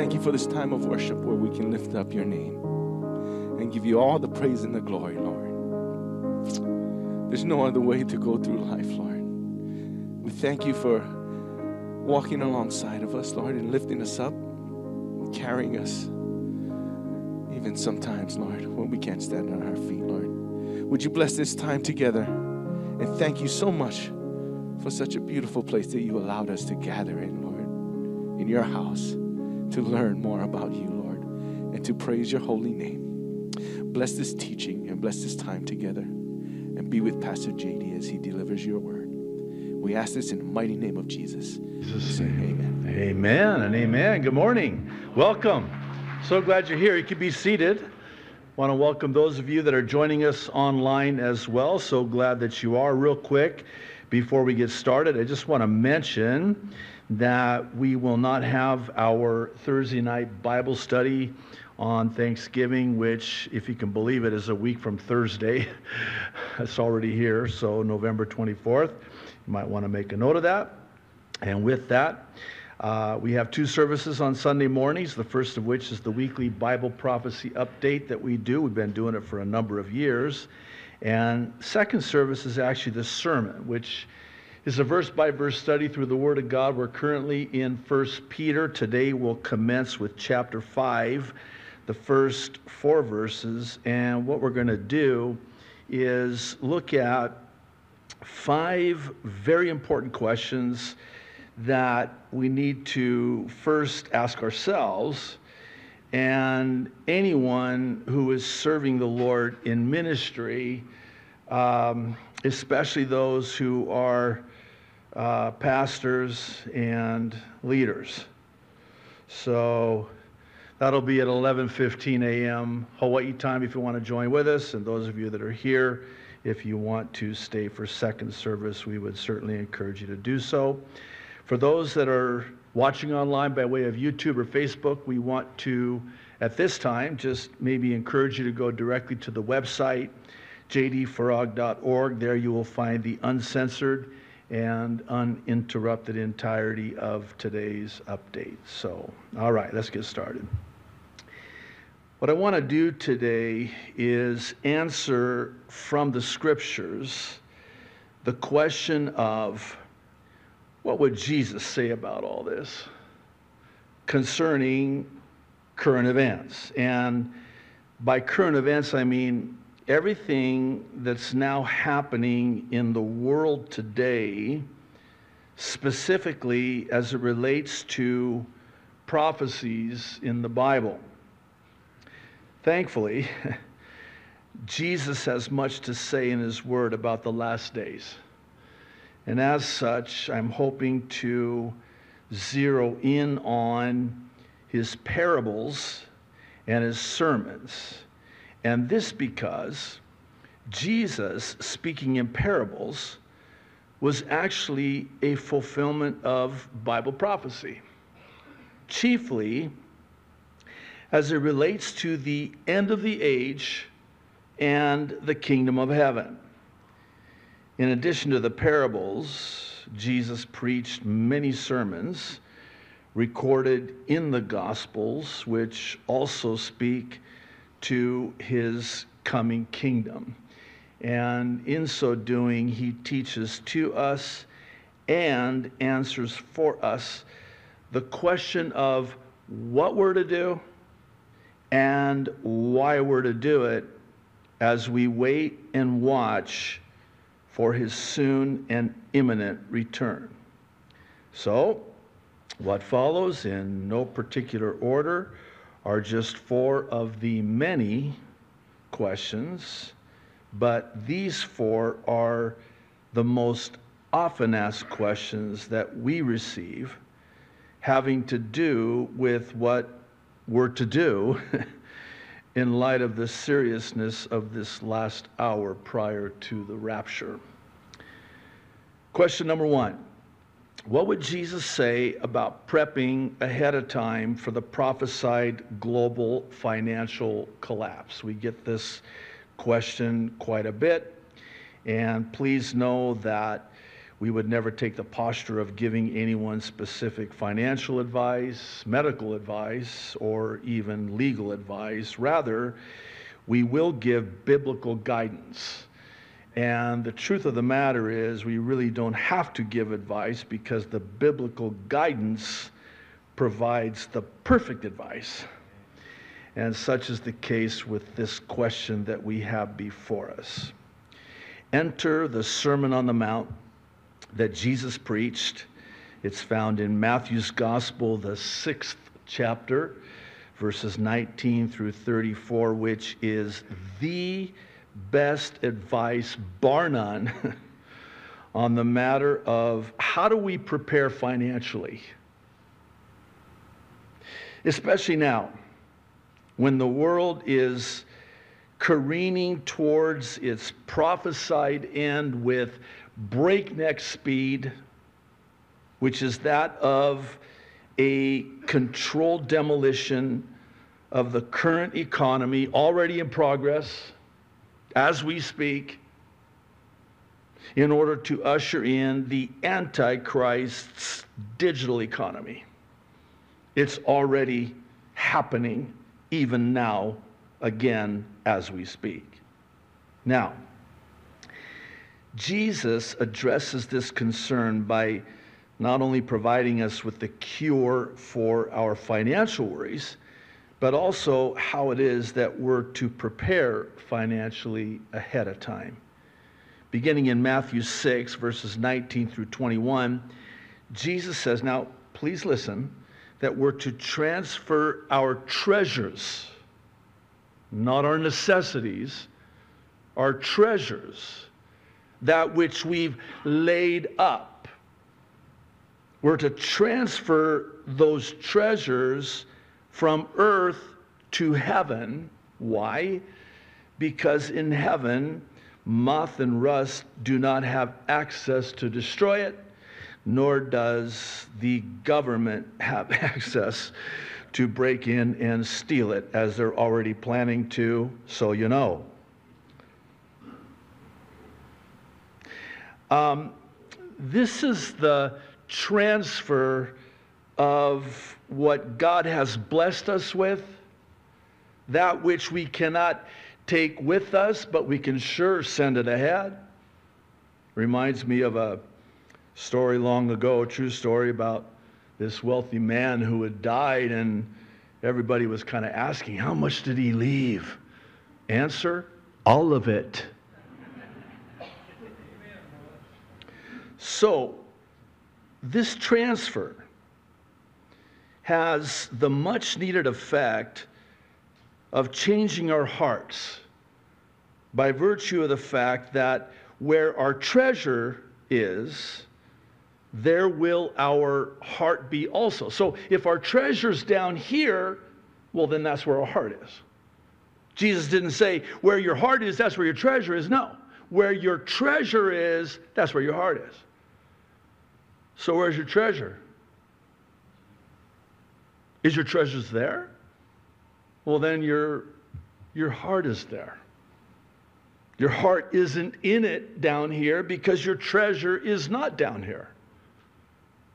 thank you for this time of worship where we can lift up your name and give you all the praise and the glory, Lord. There's no other way to go through life, Lord. We thank you for walking alongside of us, Lord, and lifting us up, carrying us, even sometimes, Lord, when we can't stand on our feet, Lord. Would you bless this time together? And thank you so much for such a beautiful place that you allowed us to gather in, Lord, in your house, to learn more about you, Lord, and to praise your holy name. Bless this teaching and bless this time together, and be with Pastor JD as he delivers your word. We ask this in the mighty name of Jesus. Jesus' Say amen. Amen and amen. Good morning. Welcome. So glad you're here. You can be seated. Want to welcome those of you that are joining us online as well. So glad that you are. Real quick, before we get started, I just want to mention that we will not have our Thursday night Bible study on Thanksgiving, which, if you can believe it, is a week from Thursday. it's already here, so November 24th. You might want to make a note of that. And with that, uh, we have two services on Sunday mornings, the first of which is the weekly Bible prophecy update that we do. We've been doing it for a number of years. And second service is actually the sermon, which is a verse by verse study through the Word of God. We're currently in 1 Peter. Today we'll commence with chapter 5, the first four verses. And what we're going to do is look at five very important questions that we need to first ask ourselves and anyone who is serving the Lord in ministry, um, especially those who are uh, pastors and leaders. So that'll be at 11:15 a.m. Hawaii time if you want to join with us, and those of you that are here, if you want to stay for second service, we would certainly encourage you to do so. For those that are watching online by way of YouTube or Facebook, we want to, at this time, just maybe encourage you to go directly to the website, jdfarag.org. There you will find the uncensored and uninterrupted entirety of today's update. So, all right, let's get started. What I want to do today is answer from the scriptures the question of what would Jesus say about all this concerning current events? And by current events, I mean everything that's now happening in the world today, specifically as it relates to prophecies in the Bible. Thankfully, Jesus has much to say in his word about the last days. And as such, I'm hoping to zero in on his parables and his sermons. And this because Jesus, speaking in parables, was actually a fulfillment of Bible prophecy, chiefly as it relates to the end of the age and the kingdom of heaven. In addition to the parables, Jesus preached many sermons recorded in the Gospels, which also speak to his coming kingdom. And in so doing, he teaches to us and answers for us the question of what we're to do and why we're to do it as we wait and watch for his soon and imminent return. So, what follows in no particular order are just four of the many questions, but these four are the most often asked questions that we receive having to do with what we're to do in light of the seriousness of this last hour prior to the rapture. Question number one What would Jesus say about prepping ahead of time for the prophesied global financial collapse? We get this question quite a bit, and please know that We would never take the posture of giving anyone specific financial advice, medical advice, or even legal advice. Rather, we will give biblical guidance. And the truth of the matter is, we really don't have to give advice because the biblical guidance provides the perfect advice. And such is the case with this question that we have before us. Enter the Sermon on the Mount that Jesus preached. It's found in Matthew's Gospel, the sixth chapter, verses 19 through 34, which is the best advice, bar none, on the matter of how do we prepare financially? Especially now, when the world is careening towards its prophesied end with breakneck speed, which is that of a controlled demolition of the current economy already in progress as we speak in order to usher in the Antichrist's digital economy. It's already happening even now, again, as we speak. Now, Jesus addresses this concern by not only providing us with the cure for our financial worries, but also how it is that we're to prepare financially ahead of time. Beginning in Matthew 6, verses 19 through 21, Jesus says, Now, please listen, that we're to transfer our treasures, not our necessities, our treasures, that which we've laid up. We're to transfer those treasures from earth to heaven. Why? Because in heaven, moth and rust do not have access to destroy it, nor does the government have access to break in and steal it, as they're already planning to, so you know. Um, this is the transfer of what God has blessed us with, that which we cannot take with us, but we can sure send it ahead. Reminds me of a story long ago, a true story about this wealthy man who had died, and everybody was kind of asking, How much did he leave? Answer, all of it. So, this transfer has the much needed effect of changing our hearts by virtue of the fact that where our treasure is, there will our heart be also. So if our treasure's down here, well, then that's where our heart is. Jesus didn't say, where your heart is, that's where your treasure is. No. Where your treasure is, that's where your heart is. So, where's your treasure? Is your treasures there? Well, then your, your heart is there. Your heart isn't in it down here because your treasure is not down here.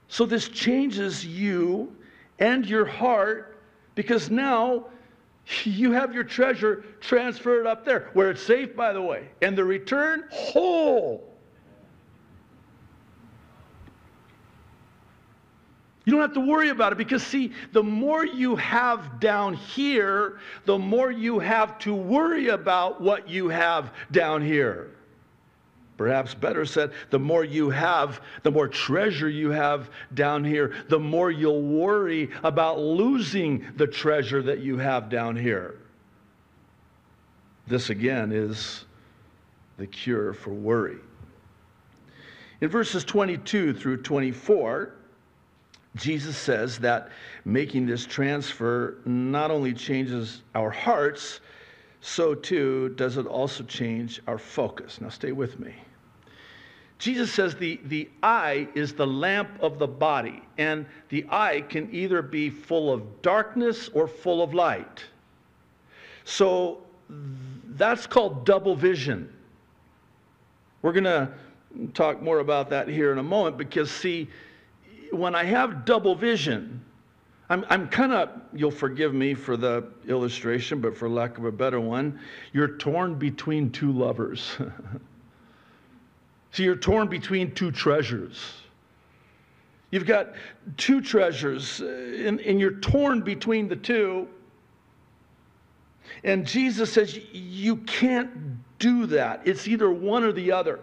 So, this changes you and your heart because now you have your treasure transferred up there where it's safe, by the way, and the return whole. You don't have to worry about it because, see, the more you have down here, the more you have to worry about what you have down here. Perhaps better said, the more you have, the more treasure you have down here, the more you'll worry about losing the treasure that you have down here. This again is the cure for worry. In verses 22 through 24, Jesus says that making this transfer not only changes our hearts, so too does it also change our focus. Now, stay with me. Jesus says the, the eye is the lamp of the body, and the eye can either be full of darkness or full of light. So that's called double vision. We're going to talk more about that here in a moment because, see, when I have double vision, I'm, I'm kind of, you'll forgive me for the illustration, but for lack of a better one, you're torn between two lovers. so you're torn between two treasures. You've got two treasures, uh, and, and you're torn between the two. And Jesus says, You can't do that. It's either one or the other.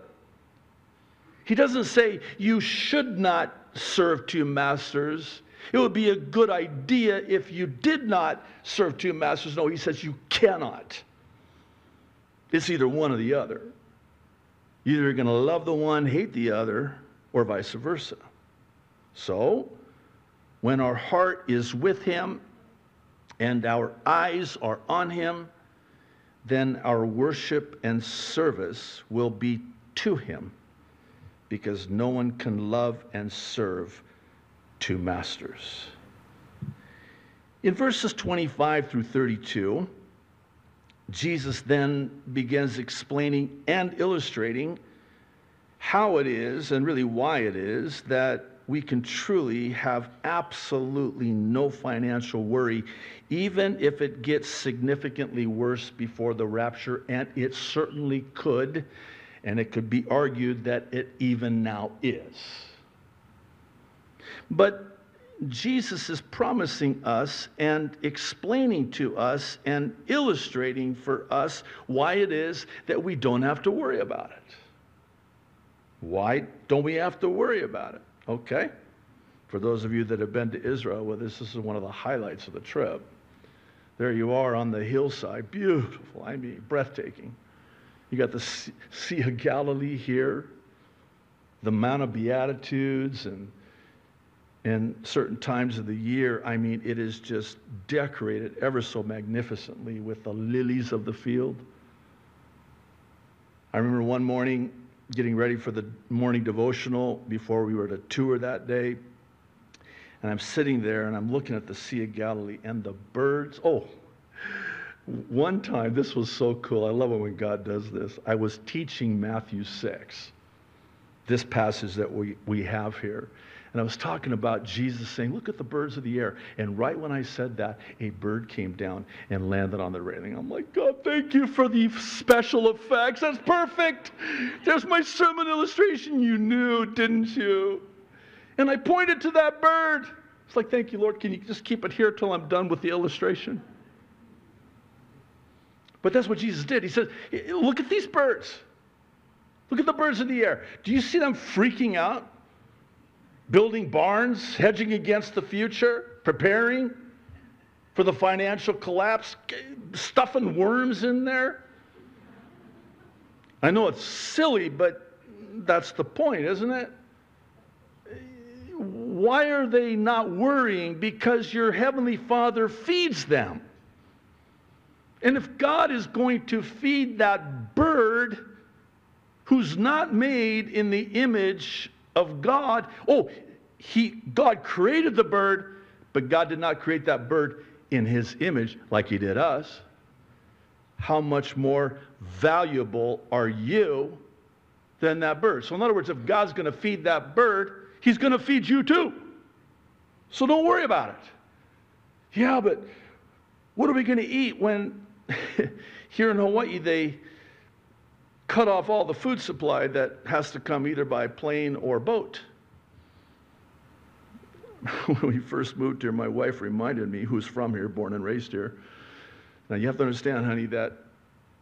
He doesn't say you should not serve two masters. It would be a good idea if you did not serve two masters. No, he says you cannot. It's either one or the other. Either you're going to love the one, hate the other, or vice versa. So, when our heart is with him and our eyes are on him, then our worship and service will be to him because no one can love and serve two masters. In verses 25 through 32, Jesus then begins explaining and illustrating how it is and really why it is that we can truly have absolutely no financial worry, even if it gets significantly worse before the rapture, and it certainly could, and it could be argued that it even now is. But Jesus is promising us and explaining to us and illustrating for us why it is that we don't have to worry about it. Why don't we have to worry about it? Okay. For those of you that have been to Israel, well, this is one of the highlights of the trip. There you are on the hillside. Beautiful. I mean, breathtaking. You got the Sea of Galilee here, the Mount of Beatitudes, and in certain times of the year, I mean, it is just decorated ever so magnificently with the lilies of the field. I remember one morning getting ready for the morning devotional before we were to tour that day. And I'm sitting there and I'm looking at the Sea of Galilee and the birds. Oh, one time, this was so cool. I love it when God does this. I was teaching Matthew 6, this passage that we, we have here. And I was talking about Jesus saying, Look at the birds of the air. And right when I said that, a bird came down and landed on the railing. I'm like, God, thank you for the special effects. That's perfect. There's my sermon illustration. You knew, didn't you? And I pointed to that bird. It's like, Thank you, Lord. Can you just keep it here till I'm done with the illustration? But that's what Jesus did. He said, Look at these birds. Look at the birds in the air. Do you see them freaking out? building barns, hedging against the future, preparing for the financial collapse, stuffing worms in there. I know it's silly, but that's the point, isn't it? Why are they not worrying? Because your Heavenly Father feeds them. And if God is going to feed that bird who's not made in the image of God. Oh, he, God created the bird, but God did not create that bird in his image like he did us. How much more valuable are you than that bird? So, in other words, if God's going to feed that bird, he's going to feed you too. So, don't worry about it. Yeah, but what are we going to eat when here in Hawaii they cut off all the food supply that has to come either by plane or boat. when we first moved here, my wife reminded me, who's from here, born and raised here. Now you have to understand, honey, that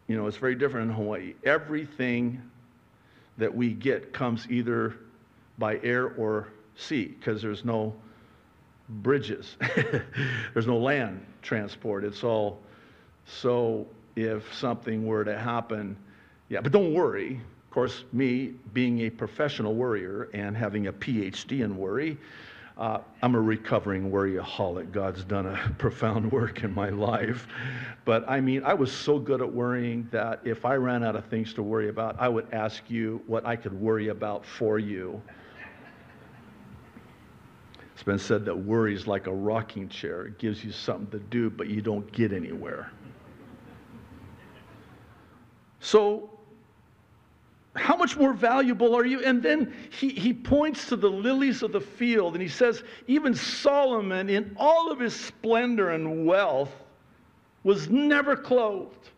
you know it's very different in Hawaii. Everything that we get comes either by air or sea because there's no bridges, there's no land transport. It's all so if something were to happen yeah, but don't worry. Of course, me being a professional worrier and having a PhD in worry, uh, I'm a recovering worryaholic. God's done a profound work in my life. But I mean, I was so good at worrying that if I ran out of things to worry about, I would ask you what I could worry about for you. It's been said that worry is like a rocking chair. It gives you something to do, but you don't get anywhere. So how much more valuable are you? And then he, he points to the lilies of the field and he says, even Solomon, in all of his splendor and wealth, was never clothed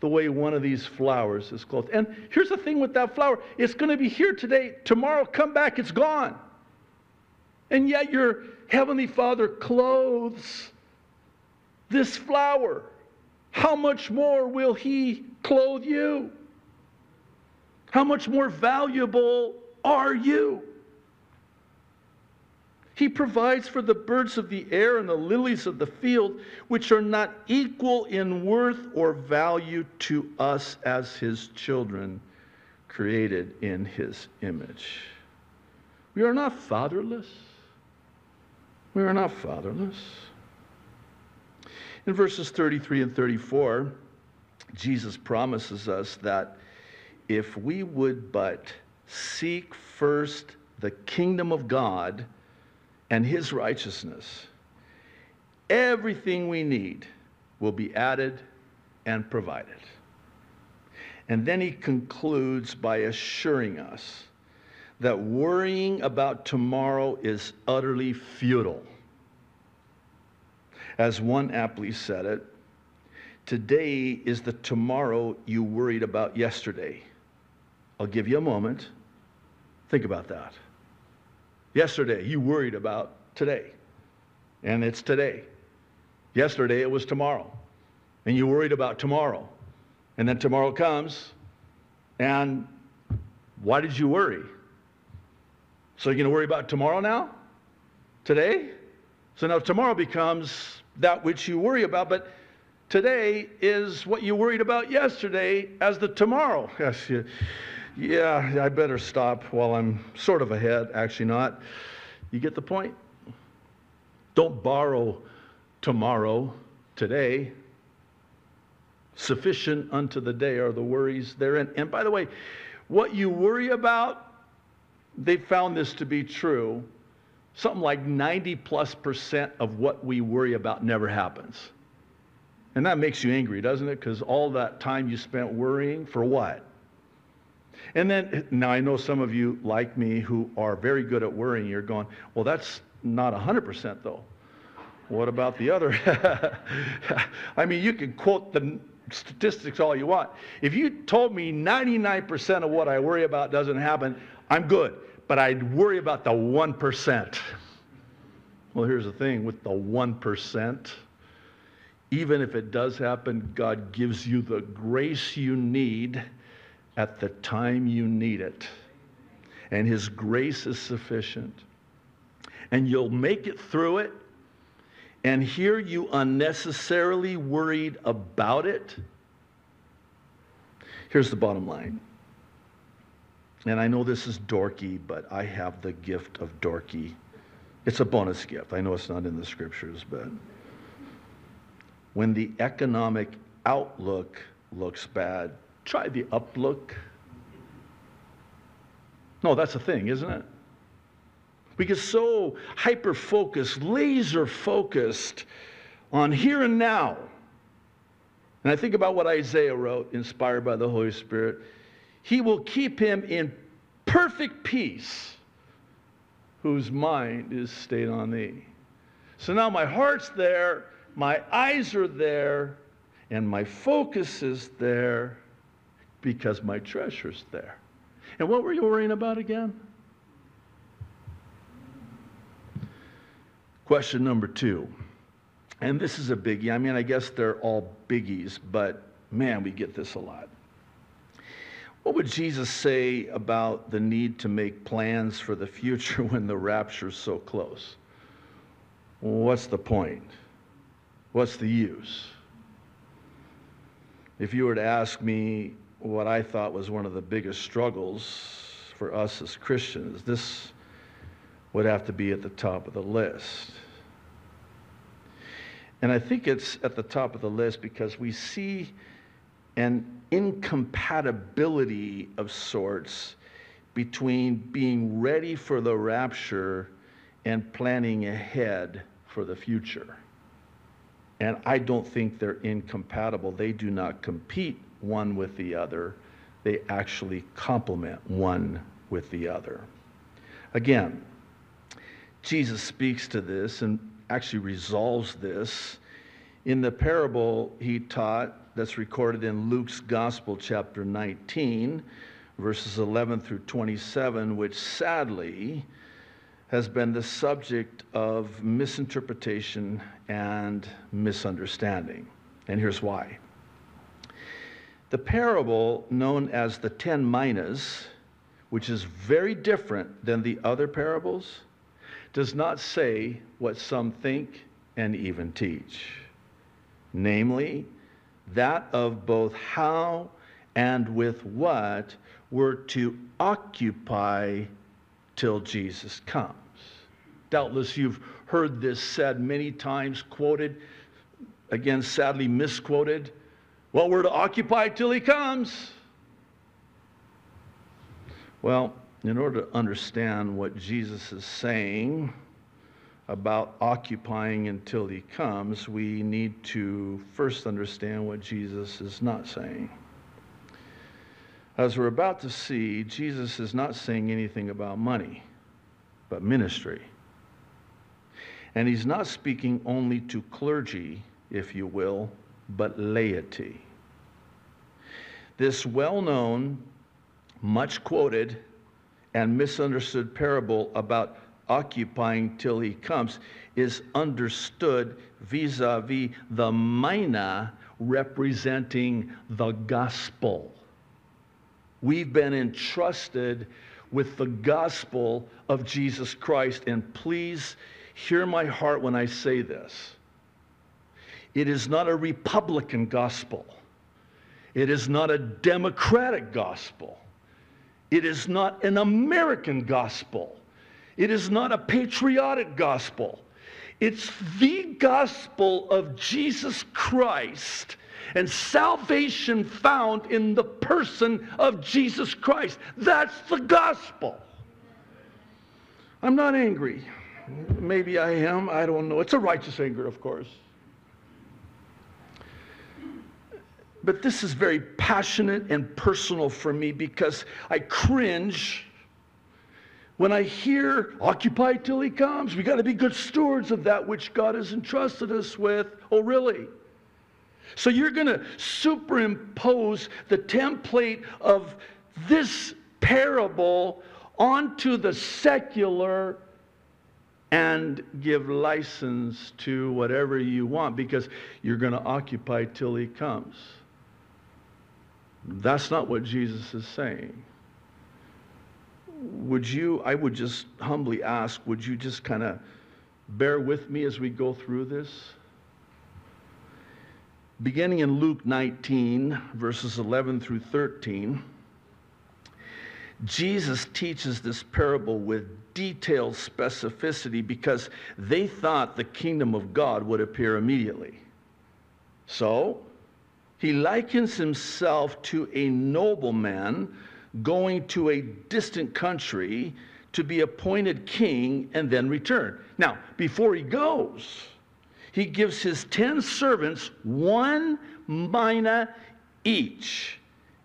the way one of these flowers is clothed. And here's the thing with that flower it's going to be here today, tomorrow, come back, it's gone. And yet your heavenly Father clothes this flower. How much more will he clothe you? How much more valuable are you? He provides for the birds of the air and the lilies of the field, which are not equal in worth or value to us as his children, created in his image. We are not fatherless. We are not fatherless. In verses 33 and 34, Jesus promises us that if we would but seek first the kingdom of God and his righteousness, everything we need will be added and provided. And then he concludes by assuring us that worrying about tomorrow is utterly futile. As one aptly said it, today is the tomorrow you worried about yesterday. I'll give you a moment. Think about that. Yesterday, you worried about today, and it's today. Yesterday, it was tomorrow, and you worried about tomorrow. And then tomorrow comes, and why did you worry? So you're going to worry about tomorrow now? Today? So now tomorrow becomes that which you worry about, but today is what you worried about yesterday as the tomorrow. Yes, yeah, I better stop while I'm sort of ahead. Actually, not. You get the point? Don't borrow tomorrow, today. Sufficient unto the day are the worries therein. And by the way, what you worry about, they found this to be true. Something like 90 plus percent of what we worry about never happens. And that makes you angry, doesn't it? Because all that time you spent worrying for what? And then, now I know some of you like me who are very good at worrying. You're going, well, that's not 100% though. What about the other? I mean, you can quote the statistics all you want. If you told me 99% of what I worry about doesn't happen, I'm good. But I worry about the 1%. Well, here's the thing with the 1%, even if it does happen, God gives you the grace you need at the time you need it. And His grace is sufficient. And you'll make it through it. And here you unnecessarily worried about it. Here's the bottom line. And I know this is dorky, but I have the gift of dorky. It's a bonus gift. I know it's not in the scriptures, but when the economic outlook looks bad, Try the uplook. No, that's a thing, isn't it? We get so hyper focused, laser focused on here and now. And I think about what Isaiah wrote, inspired by the Holy Spirit. He will keep him in perfect peace whose mind is stayed on thee. So now my heart's there, my eyes are there, and my focus is there because my treasure's there. And what were you worrying about again? Question number two. And this is a biggie. I mean, I guess they're all biggies, but man, we get this a lot. What would Jesus say about the need to make plans for the future when the rapture's so close? What's the point? What's the use? If you were to ask me, what I thought was one of the biggest struggles for us as Christians. This would have to be at the top of the list. And I think it's at the top of the list because we see an incompatibility of sorts between being ready for the rapture and planning ahead for the future. And I don't think they're incompatible. They do not compete one with the other, they actually complement one with the other. Again, Jesus speaks to this and actually resolves this in the parable he taught that's recorded in Luke's Gospel, chapter 19, verses 11 through 27, which sadly has been the subject of misinterpretation and misunderstanding. And here's why. The parable known as the ten minas, which is very different than the other parables, does not say what some think and even teach. Namely, that of both how and with what we're to occupy till Jesus comes. Doubtless you've heard this said many times, quoted, again, sadly misquoted. Well, we're to occupy till he comes. Well, in order to understand what Jesus is saying about occupying until he comes, we need to first understand what Jesus is not saying. As we're about to see, Jesus is not saying anything about money, but ministry. And he's not speaking only to clergy, if you will, but laity. This well known, much quoted, and misunderstood parable about occupying till he comes is understood vis a vis the mina representing the gospel. We've been entrusted with the gospel of Jesus Christ, and please hear my heart when I say this. It is not a Republican gospel. It is not a democratic gospel. It is not an American gospel. It is not a patriotic gospel. It's the gospel of Jesus Christ and salvation found in the person of Jesus Christ. That's the gospel. I'm not angry. Maybe I am. I don't know. It's a righteous anger, of course. But this is very passionate and personal for me because I cringe when I hear, occupy till he comes. We got to be good stewards of that which God has entrusted us with. Oh, really? So you're going to superimpose the template of this parable onto the secular and give license to whatever you want because you're going to occupy till he comes. That's not what Jesus is saying. Would you, I would just humbly ask, would you just kind of bear with me as we go through this? Beginning in Luke 19, verses 11 through 13, Jesus teaches this parable with detailed specificity because they thought the kingdom of God would appear immediately. So, he likens himself to a nobleman going to a distant country to be appointed king and then return. Now, before he goes, he gives his 10 servants one mina each,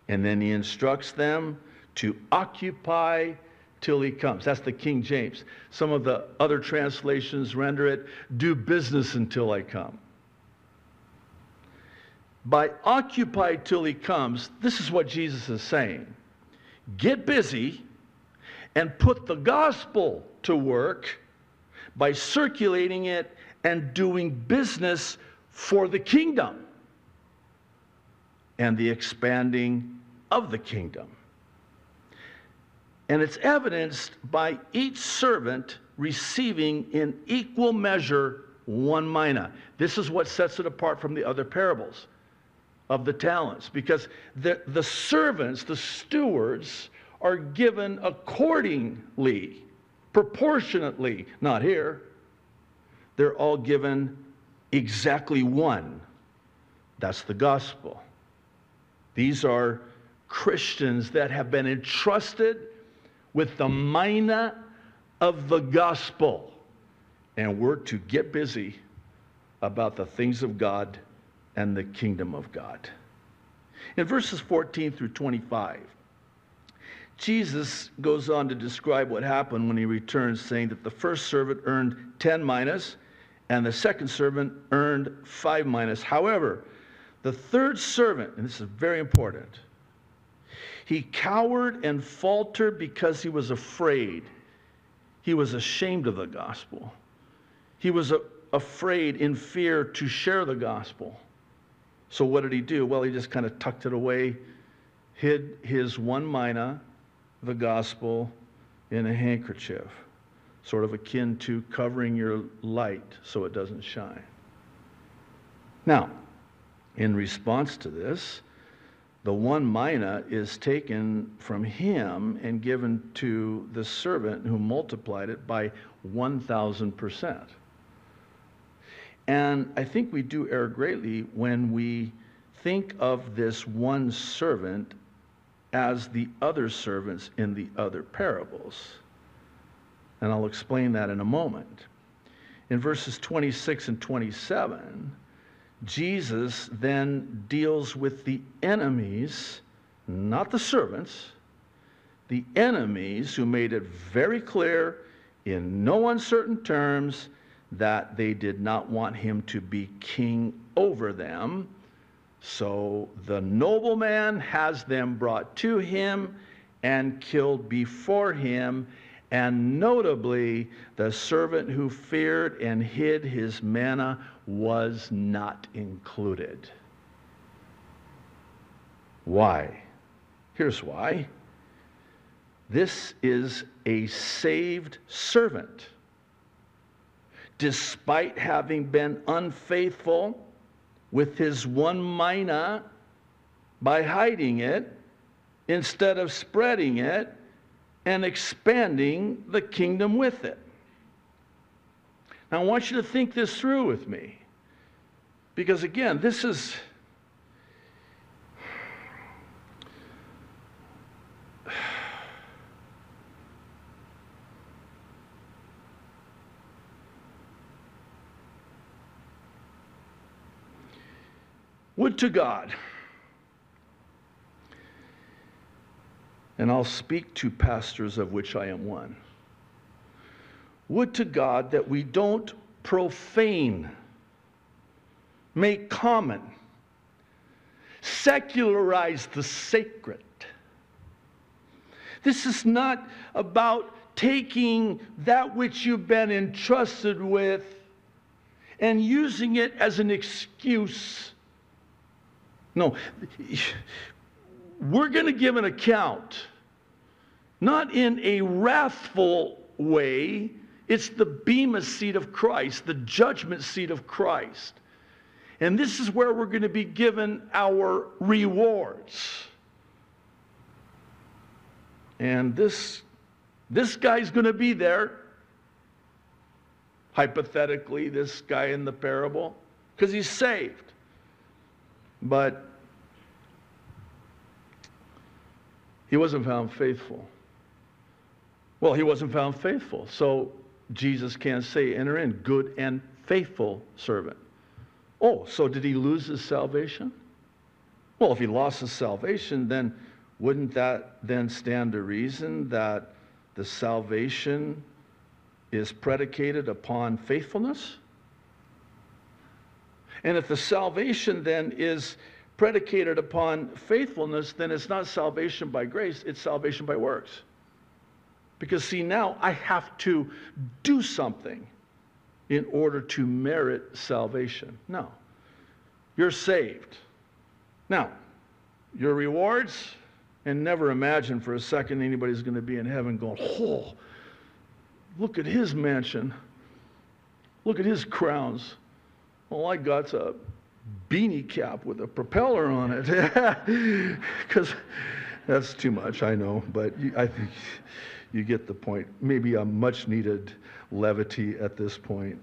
and then he instructs them to occupy till he comes. That's the King James. Some of the other translations render it do business until I come by occupy till he comes, this is what Jesus is saying. Get busy and put the gospel to work by circulating it and doing business for the kingdom and the expanding of the kingdom. And it's evidenced by each servant receiving in equal measure one mina. This is what sets it apart from the other parables of the talents because the, the servants, the stewards, are given accordingly, proportionately, not here. They're all given exactly one. That's the gospel. These are Christians that have been entrusted with the mina of the gospel. And we're to get busy about the things of God and the kingdom of God. In verses 14 through 25, Jesus goes on to describe what happened when he returns, saying that the first servant earned 10 minas and the second servant earned 5 minas. However, the third servant, and this is very important, he cowered and faltered because he was afraid. He was ashamed of the gospel. He was a, afraid in fear to share the gospel. So, what did he do? Well, he just kind of tucked it away, hid his one mina, the gospel, in a handkerchief, sort of akin to covering your light so it doesn't shine. Now, in response to this, the one mina is taken from him and given to the servant who multiplied it by 1,000%. And I think we do err greatly when we think of this one servant as the other servants in the other parables. And I'll explain that in a moment. In verses 26 and 27, Jesus then deals with the enemies, not the servants, the enemies who made it very clear in no uncertain terms that they did not want him to be king over them. So the nobleman has them brought to him and killed before him. And notably, the servant who feared and hid his manna was not included. Why? Here's why. This is a saved servant. Despite having been unfaithful with his one mina by hiding it instead of spreading it and expanding the kingdom with it. Now, I want you to think this through with me. Because again, this is. Would to God, and I'll speak to pastors of which I am one would to God that we don't profane, make common, secularize the sacred. This is not about taking that which you've been entrusted with and using it as an excuse. No, we're going to give an account, not in a wrathful way, it's the Bema seat of Christ, the judgment seat of Christ. And this is where we're going to be given our rewards. And this, this guy's going to be there. Hypothetically, this guy in the parable, because he's saved. But he wasn't found faithful. Well, he wasn't found faithful. So Jesus can't say, enter in, good and faithful servant. Oh, so did he lose his salvation? Well, if he lost his salvation, then wouldn't that then stand to reason that the salvation is predicated upon faithfulness? And if the salvation then is predicated upon faithfulness, then it's not salvation by grace, it's salvation by works. Because, see, now I have to do something in order to merit salvation. No. You're saved. Now, your rewards, and never imagine for a second anybody's going to be in heaven going, oh, look at his mansion. Look at his crowns. All I got's a beanie cap with a propeller on it. Because that's too much, I know, but I think you get the point. Maybe a much needed levity at this point.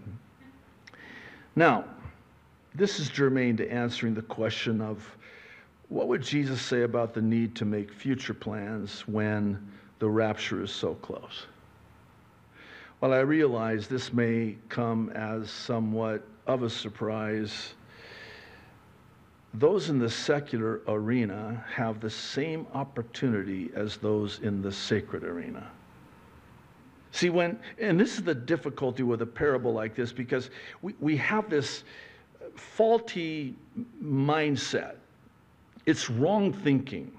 Now, this is germane to answering the question of what would Jesus say about the need to make future plans when the rapture is so close? Well, I realize this may come as somewhat of a surprise those in the secular arena have the same opportunity as those in the sacred arena. See, when, and this is the difficulty with a parable like this because we, we have this faulty mindset. It's wrong thinking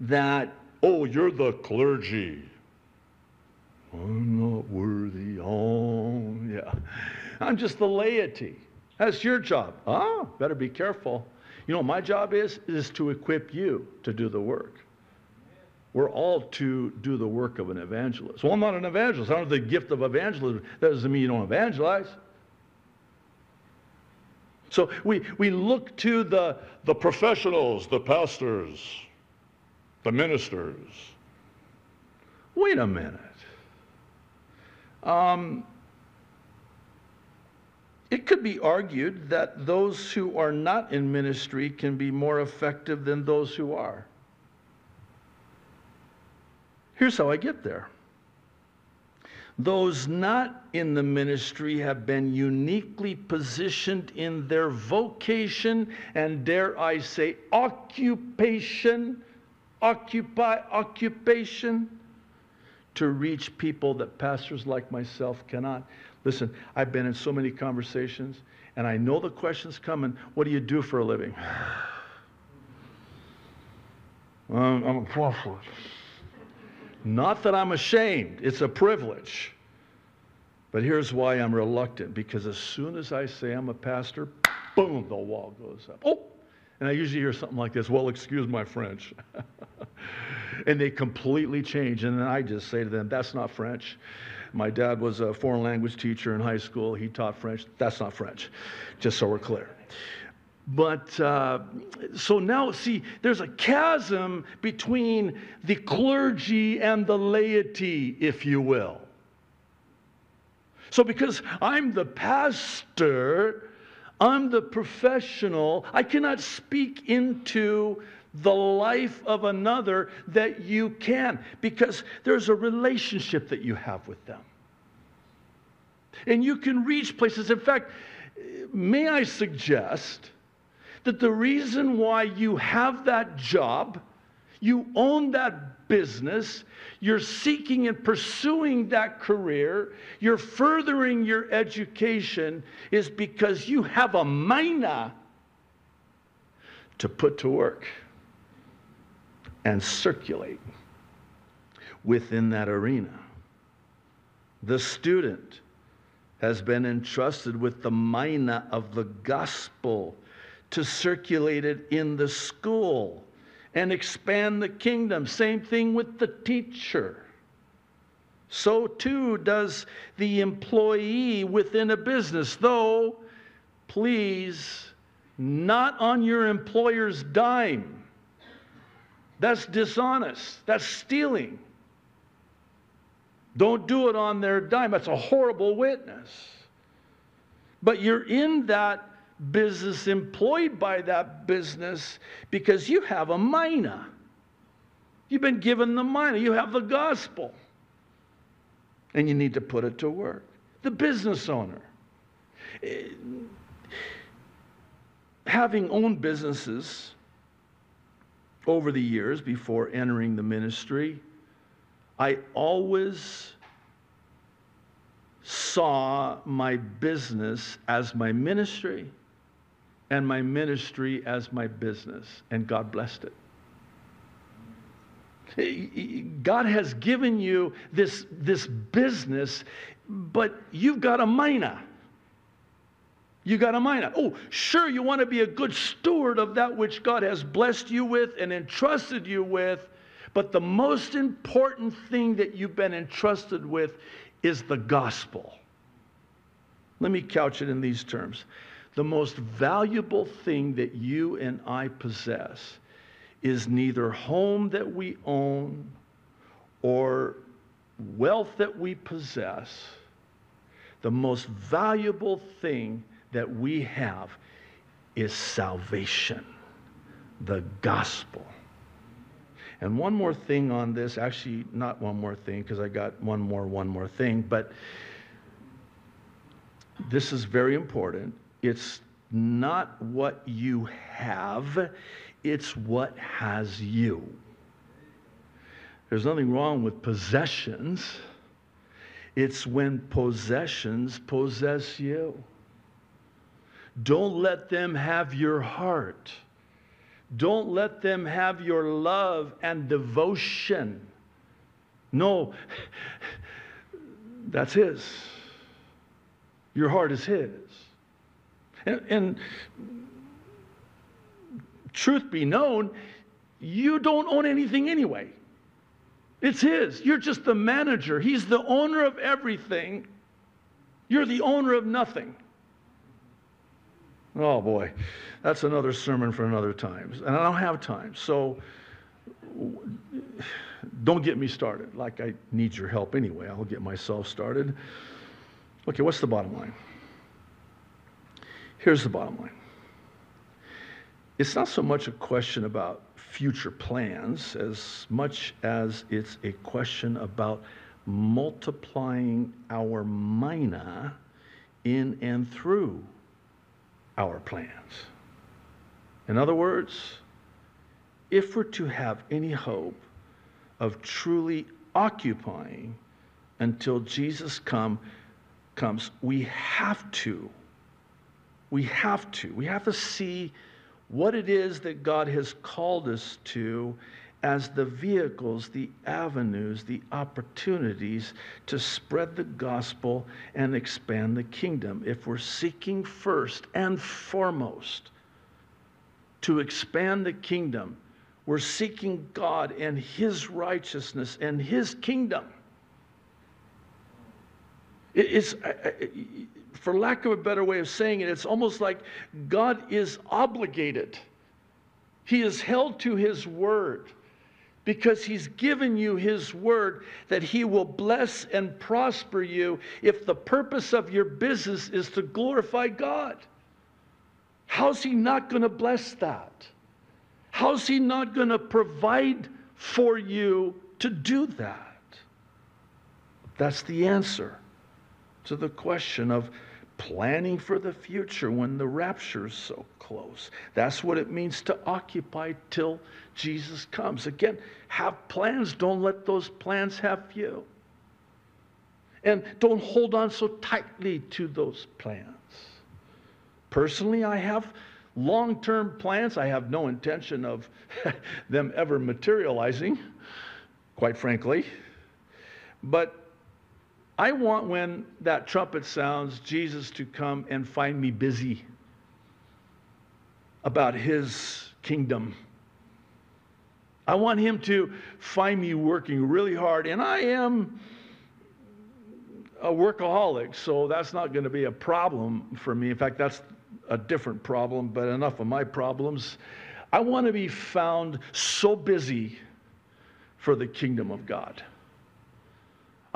that, oh, you're the clergy. I'm not worthy. Oh, yeah. I'm just the laity. That's your job. Ah, better be careful. You know my job is? Is to equip you to do the work. We're all to do the work of an evangelist. Well, I'm not an evangelist. I don't have the gift of evangelism. That doesn't mean you don't evangelize. So we, we look to the, the professionals, the pastors, the ministers. Wait a minute. Um, it could be argued that those who are not in ministry can be more effective than those who are. Here's how I get there. Those not in the ministry have been uniquely positioned in their vocation and, dare I say, occupation, occupy, occupation, to reach people that pastors like myself cannot. Listen, I've been in so many conversations, and I know the question's coming. What do you do for a living? I'm a prophet. Not that I'm ashamed, it's a privilege. But here's why I'm reluctant because as soon as I say I'm a pastor, boom, the wall goes up. Oh, and I usually hear something like this well, excuse my French. and they completely change. And then I just say to them, that's not French. My dad was a foreign language teacher in high school. He taught French. That's not French, just so we're clear. But uh, so now, see, there's a chasm between the clergy and the laity, if you will. So, because I'm the pastor, I'm the professional, I cannot speak into the life of another that you can because there's a relationship that you have with them. And you can reach places. In fact, may I suggest that the reason why you have that job, you own that business, you're seeking and pursuing that career, you're furthering your education, is because you have a mina to put to work and circulate within that arena. The student has been entrusted with the mina of the gospel to circulate it in the school and expand the kingdom. Same thing with the teacher. So too does the employee within a business, though, please, not on your employer's dime. That's dishonest. That's stealing. Don't do it on their dime. That's a horrible witness. But you're in that business, employed by that business, because you have a mina. You've been given the mina. You have the gospel. And you need to put it to work. The business owner. Eh, having owned businesses, over the years before entering the ministry, I always saw my business as my ministry and my ministry as my business, and God blessed it. God has given you this, this business, but you've got a mina. You got a mind. Oh, sure, you want to be a good steward of that which God has blessed you with and entrusted you with. But the most important thing that you've been entrusted with is the gospel. Let me couch it in these terms. The most valuable thing that you and I possess is neither home that we own or wealth that we possess. The most valuable thing that we have is salvation, the gospel. And one more thing on this, actually, not one more thing, because I got one more, one more thing, but this is very important. It's not what you have, it's what has you. There's nothing wrong with possessions. It's when possessions possess you. Don't let them have your heart. Don't let them have your love and devotion. No, that's His. Your heart is His. And, and truth be known, you don't own anything anyway. It's His. You're just the manager. He's the owner of everything. You're the owner of nothing. Oh boy, that's another sermon for another time. And I don't have time. So don't get me started. Like I need your help anyway. I'll get myself started. Okay, what's the bottom line? Here's the bottom line it's not so much a question about future plans as much as it's a question about multiplying our mina in and through our plans. In other words, if we're to have any hope of truly occupying until Jesus come, comes, we have to, we have to, we have to see what it is that God has called us to as the vehicles, the avenues, the opportunities to spread the gospel and expand the kingdom. If we're seeking first and foremost to expand the kingdom, we're seeking God and His righteousness and His kingdom. It's, for lack of a better way of saying it, it's almost like God is obligated. He is held to His word because He's given you His word that He will bless and prosper you if the purpose of your business is to glorify God. How's He not going to bless that? How's He not going to provide for you to do that? That's the answer to the question of planning for the future when the rapture is so close. That's what it means to occupy till Jesus comes. Again, have plans. Don't let those plans have you. And don't hold on so tightly to those plans. Personally, I have long term plans. I have no intention of them ever materializing, quite frankly. But I want when that trumpet sounds, Jesus to come and find me busy about his kingdom. I want him to find me working really hard, and I am a workaholic, so that's not going to be a problem for me. In fact, that's a different problem, but enough of my problems. I want to be found so busy for the kingdom of God.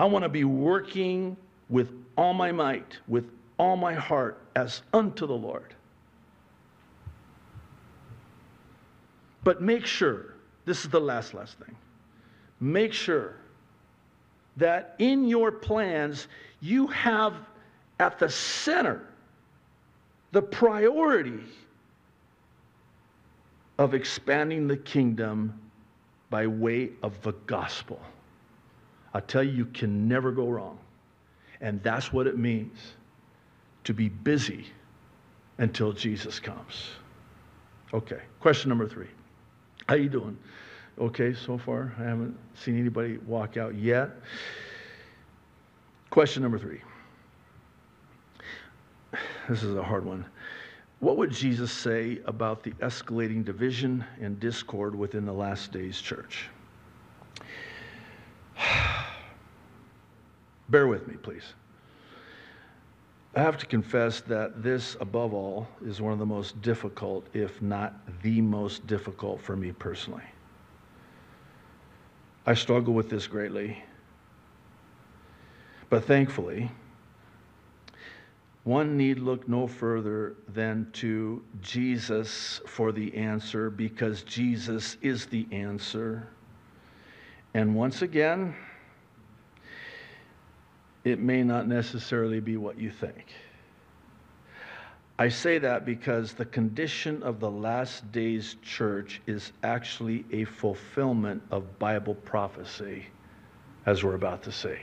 I want to be working with all my might, with all my heart, as unto the Lord. But make sure, this is the last, last thing. Make sure that in your plans, you have at the center the priority of expanding the kingdom by way of the gospel. I tell you, you can never go wrong. And that's what it means to be busy until Jesus comes. Okay, question number three. How you doing? Okay, so far I haven't seen anybody walk out yet. Question number three. This is a hard one. What would Jesus say about the escalating division and discord within the last days church? Bear with me, please. I have to confess that this, above all, is one of the most difficult, if not the most difficult for me personally. I struggle with this greatly. But thankfully, one need look no further than to Jesus for the answer because Jesus is the answer. And once again, it may not necessarily be what you think. I say that because the condition of the last days church is actually a fulfillment of Bible prophecy, as we're about to see.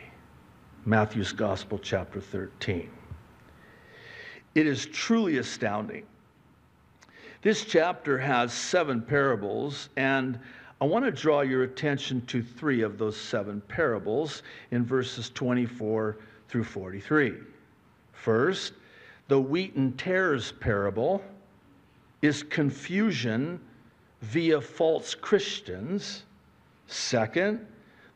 Matthew's Gospel, chapter 13. It is truly astounding. This chapter has seven parables, and I want to draw your attention to three of those seven parables in verses 24 through 43. First, the wheat and tares parable is confusion via false Christians. Second,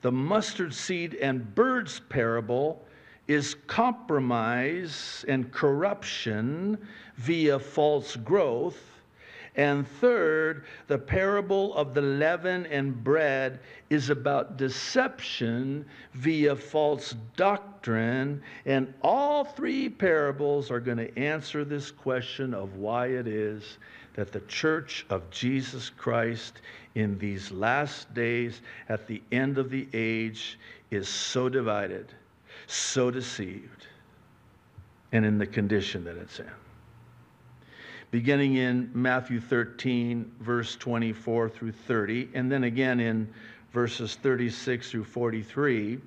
the mustard seed and birds parable is compromise and corruption via false growth. And third, the parable of the leaven and bread is about deception via false doctrine. And all three parables are going to answer this question of why it is that the church of Jesus Christ in these last days, at the end of the age, is so divided, so deceived, and in the condition that it's in beginning in Matthew 13, verse 24 through 30, and then again in verses 36 through 43,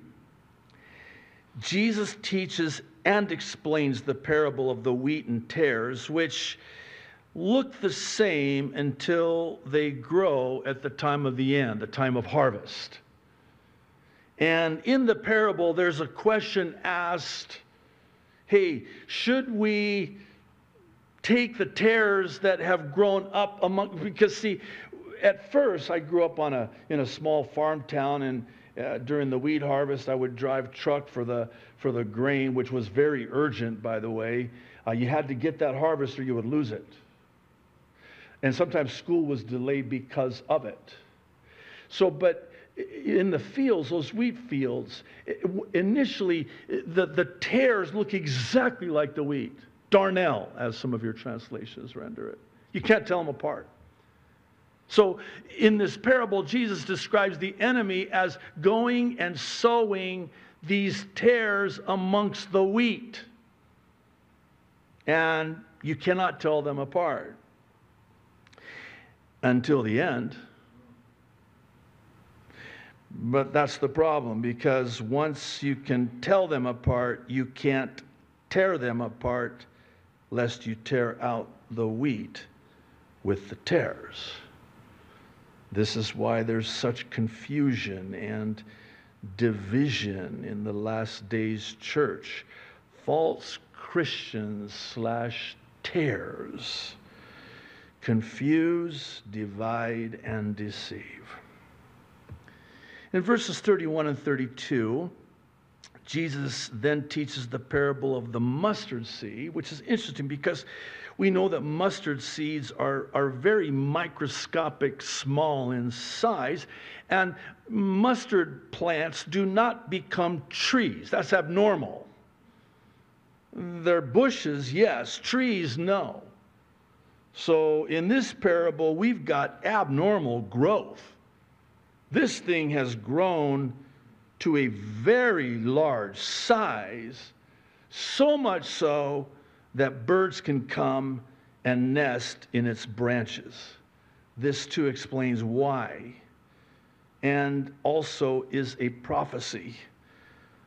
Jesus teaches and explains the parable of the wheat and tares, which look the same until they grow at the time of the end, the time of harvest. And in the parable, there's a question asked hey, should we take the tares that have grown up among, because see, at first I grew up on a, in a small farm town and uh, during the wheat harvest, I would drive truck for the, for the grain, which was very urgent, by the way. Uh, you had to get that harvest or you would lose it. And sometimes school was delayed because of it. So, but in the fields, those wheat fields, initially the, the tares look exactly like the wheat. Darnel, as some of your translations render it. You can't tell them apart. So, in this parable, Jesus describes the enemy as going and sowing these tares amongst the wheat. And you cannot tell them apart until the end. But that's the problem because once you can tell them apart, you can't tear them apart lest you tear out the wheat with the tares. This is why there's such confusion and division in the last days church. False Christians slash tares confuse, divide, and deceive. In verses 31 and 32, Jesus then teaches the parable of the mustard seed, which is interesting because we know that mustard seeds are, are very microscopic, small in size, and mustard plants do not become trees. That's abnormal. They're bushes, yes, trees, no. So in this parable, we've got abnormal growth. This thing has grown to a very large size, so much so that birds can come and nest in its branches. This too explains why, and also is a prophecy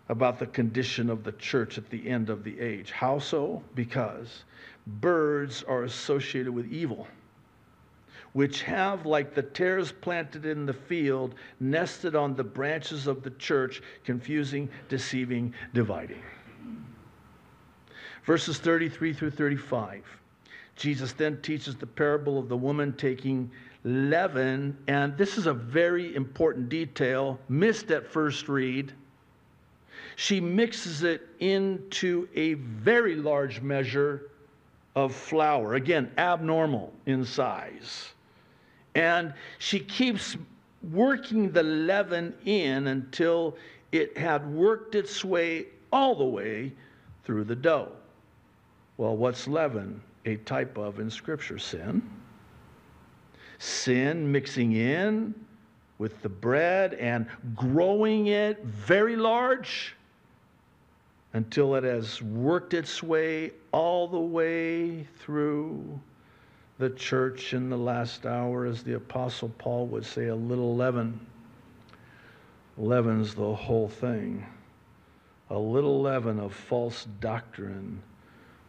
about the condition of the church at the end of the age. How so? Because birds are associated with evil which have, like the tares planted in the field, nested on the branches of the church, confusing, deceiving, dividing. Verses 33 through 35. Jesus then teaches the parable of the woman taking leaven, and this is a very important detail, missed at first read. She mixes it into a very large measure of flour, again, abnormal in size. And she keeps working the leaven in until it had worked its way all the way through the dough. Well, what's leaven a type of in Scripture? Sin. Sin mixing in with the bread and growing it very large. until it has worked its way all the way through the church in the last hour, as the Apostle Paul would say, a little leaven leavens the whole thing. A little leaven of false doctrine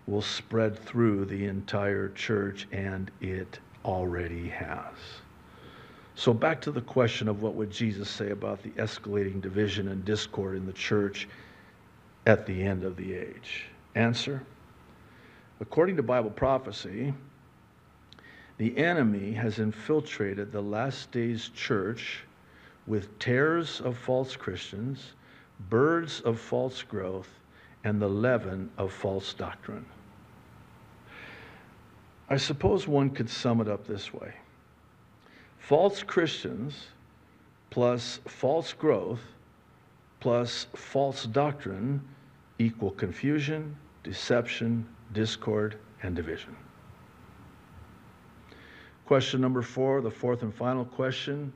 will spread through the entire church, and it already has. So, back to the question of what would Jesus say about the escalating division and discord in the church at the end of the age? Answer According to Bible prophecy, the enemy has infiltrated the last days church with tares of false Christians, birds of false growth, and the leaven of false doctrine. I suppose one could sum it up this way false Christians plus false growth plus false doctrine equal confusion, deception, discord, and division. Question number four, the fourth and final question.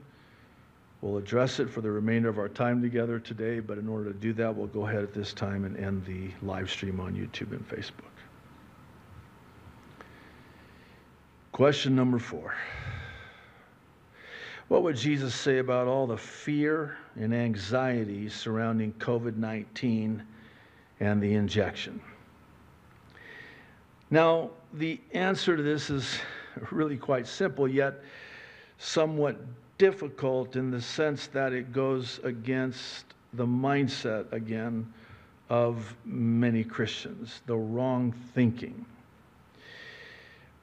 We'll address it for the remainder of our time together today, but in order to do that, we'll go ahead at this time and end the live stream on YouTube and Facebook. Question number four. What would Jesus say about all the fear and anxiety surrounding COVID 19 and the injection? Now, the answer to this is really quite simple, yet somewhat difficult in the sense that it goes against the mindset again of many Christians, the wrong thinking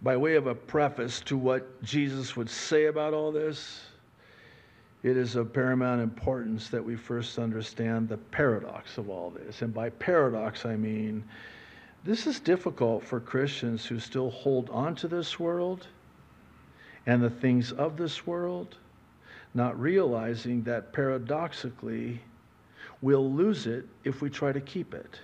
by way of a preface to what Jesus would say about all this, it is of paramount importance that we first understand the paradox of all this. And by paradox, I mean this is difficult for Christians who still hold on to this world and the things of this world, not realizing that paradoxically we'll lose it if we try to keep it.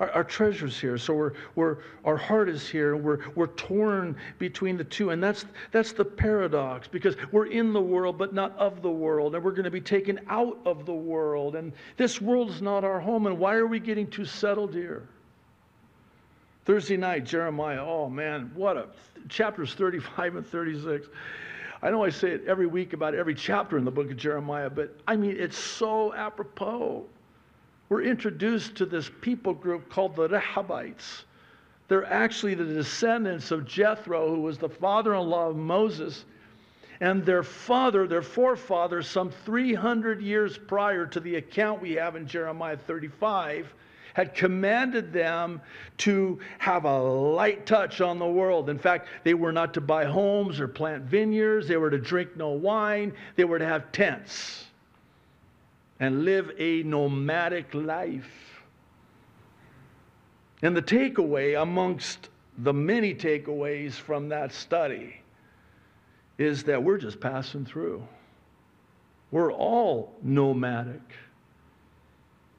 Our, our treasure's here. So we're, we're, our heart is here. And we're, we're torn between the two. And that's, that's the paradox because we're in the world, but not of the world. And we're going to be taken out of the world. And this world is not our home. And why are we getting too settled here? Thursday night, Jeremiah, oh man, what a chapters 35 and 36. I know I say it every week about every chapter in the book of Jeremiah, but I mean, it's so apropos we're introduced to this people group called the Rechabites. They're actually the descendants of Jethro, who was the father in law of Moses. And their father, their forefather, some 300 years prior to the account we have in Jeremiah 35, had commanded them to have a light touch on the world. In fact, they were not to buy homes or plant vineyards, they were to drink no wine, they were to have tents and live a nomadic life. And the takeaway, amongst the many takeaways from that study, is that we're just passing through. We're all nomadic.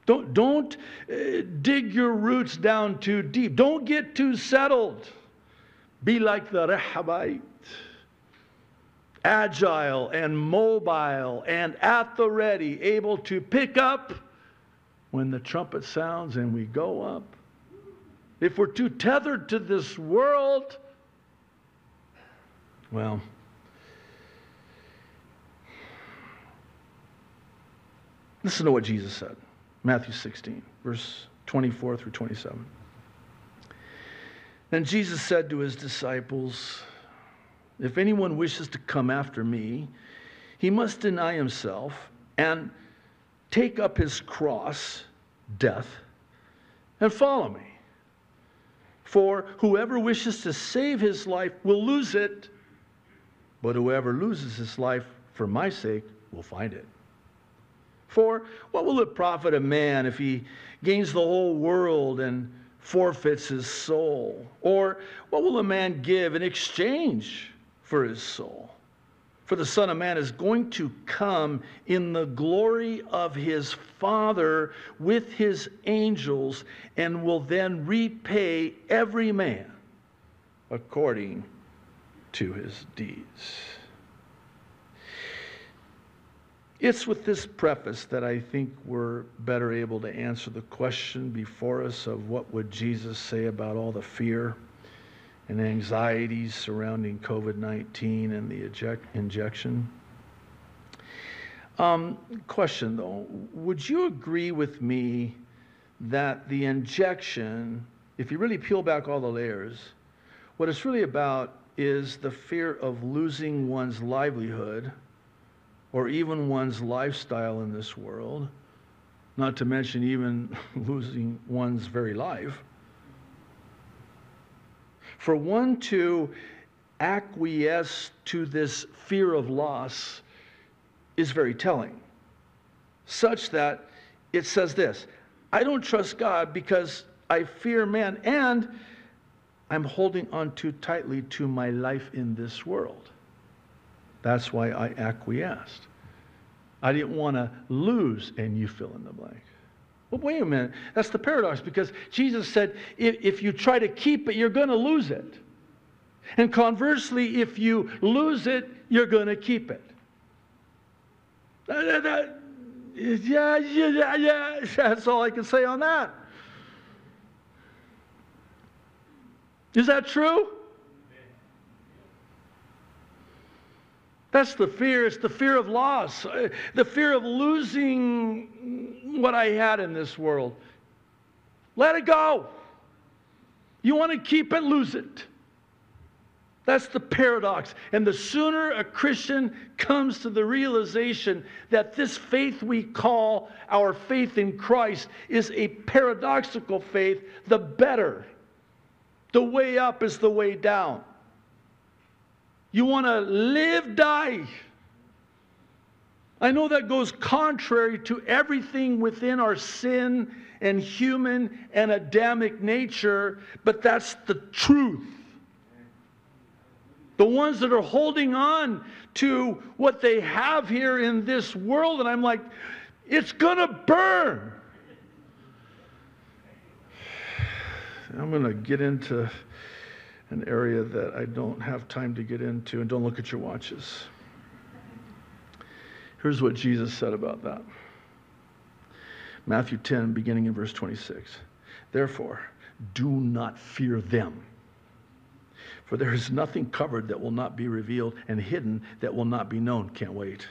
Don't, don't uh, dig your roots down too deep. Don't get too settled. Be like the Rechabite agile and mobile and at the ready, able to pick up when the trumpet sounds and we go up. If we're too tethered to this world, well, listen to what Jesus said Matthew 16, verse 24 through 27. Then Jesus said to his disciples, if anyone wishes to come after me, he must deny himself and take up his cross, death, and follow me. For whoever wishes to save his life will lose it, but whoever loses his life for my sake will find it. For what will it profit a man if he gains the whole world and forfeits his soul? Or what will a man give in exchange for his soul. For the Son of Man is going to come in the glory of his Father with his angels and will then repay every man according to his deeds. it's with this preface that I think we're better able to answer the question before us of what would Jesus say about all the fear and anxieties surrounding COVID 19 and the eject- injection. Um, question though Would you agree with me that the injection, if you really peel back all the layers, what it's really about is the fear of losing one's livelihood or even one's lifestyle in this world, not to mention even losing one's very life? For one to acquiesce to this fear of loss is very telling, such that it says this I don't trust God because I fear man, and I'm holding on too tightly to my life in this world. That's why I acquiesced. I didn't want to lose, and you fill in the blank. Wait a minute. That's the paradox because Jesus said if, if you try to keep it, you're going to lose it. And conversely, if you lose it, you're going to keep it. That, that, yeah, yeah, yeah. That's all I can say on that. Is that true? That's the fear. It's the fear of loss, uh, the fear of losing what I had in this world. Let it go. You want to keep it, lose it. That's the paradox. And the sooner a Christian comes to the realization that this faith we call our faith in Christ is a paradoxical faith, the better. The way up is the way down. You want to live, die. I know that goes contrary to everything within our sin and human and Adamic nature, but that's the truth. The ones that are holding on to what they have here in this world, and I'm like, it's going to burn. I'm going to get into an area that I don't have time to get into, and don't look at your watches. Here's what Jesus said about that Matthew 10, beginning in verse 26. Therefore, do not fear them. For there is nothing covered that will not be revealed, and hidden that will not be known. Can't wait.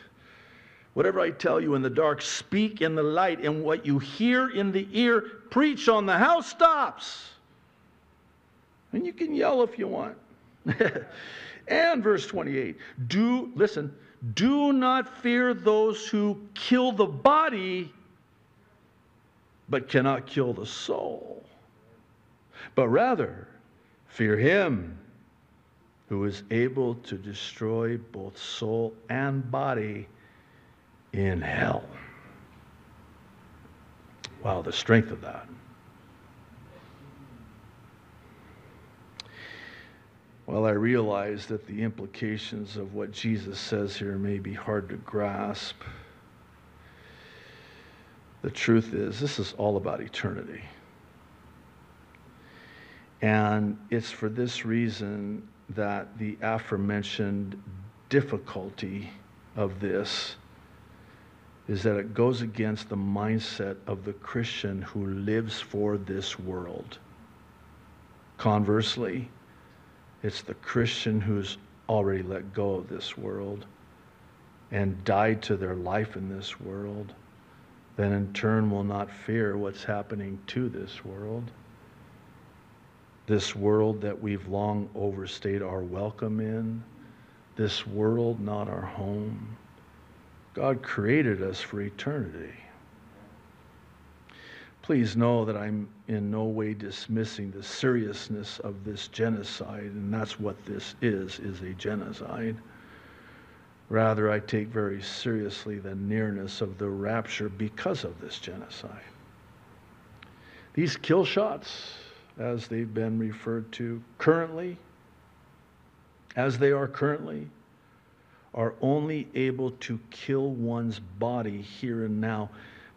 Whatever I tell you in the dark, speak in the light, and what you hear in the ear, preach on the housetops. And you can yell if you want. and verse 28 do, listen, do not fear those who kill the body, but cannot kill the soul. But rather, fear him who is able to destroy both soul and body in hell. Wow, the strength of that. Well, I realize that the implications of what Jesus says here may be hard to grasp. The truth is, this is all about eternity. And it's for this reason that the aforementioned difficulty of this is that it goes against the mindset of the Christian who lives for this world. Conversely, it's the Christian who's already let go of this world and died to their life in this world, then in turn will not fear what's happening to this world. This world that we've long overstayed our welcome in, this world not our home. God created us for eternity. Please know that I'm in no way dismissing the seriousness of this genocide, and that's what this is, is a genocide. Rather, I take very seriously the nearness of the rapture because of this genocide. These kill shots, as they've been referred to currently, as they are currently, are only able to kill one's body here and now.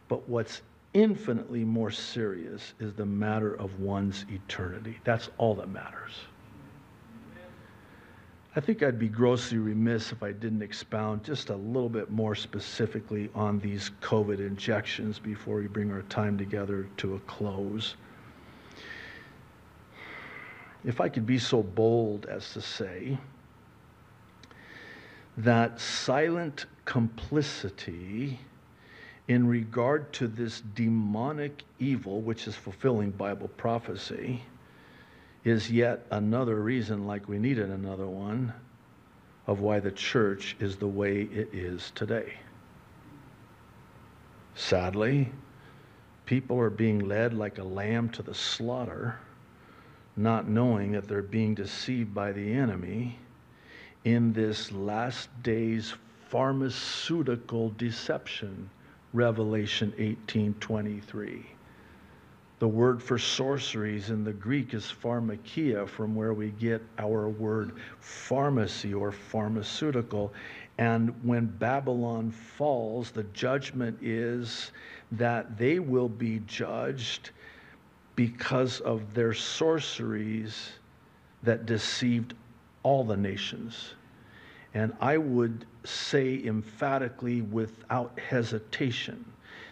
But what's infinitely more serious is the matter of one's eternity. That's all that matters. I think I'd be grossly remiss if I didn't expound just a little bit more specifically on these COVID injections before we bring our time together to a close. If I could be so bold as to say that silent complicity in regard to this demonic evil, which is fulfilling Bible prophecy, is yet another reason, like we needed another one, of why the church is the way it is today. Sadly, people are being led like a lamb to the slaughter, not knowing that they're being deceived by the enemy in this last days pharmaceutical deception revelation 18:23 the word for sorceries in the Greek is pharmakeia, from where we get our word pharmacy or pharmaceutical. And when Babylon falls, the judgment is that they will be judged because of their sorceries that deceived all the nations. And I would say emphatically, without hesitation,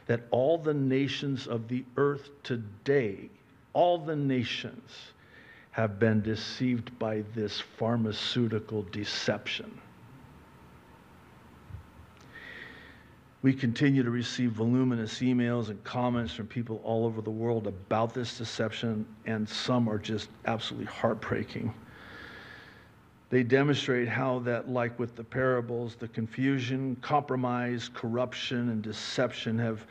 that all the nations of the earth today, all the nations, have been deceived by this pharmaceutical deception. We continue to receive voluminous emails and comments from people all over the world about this deception, and some are just absolutely heartbreaking. They demonstrate how that, like with the parables, the confusion, compromise, corruption, and deception have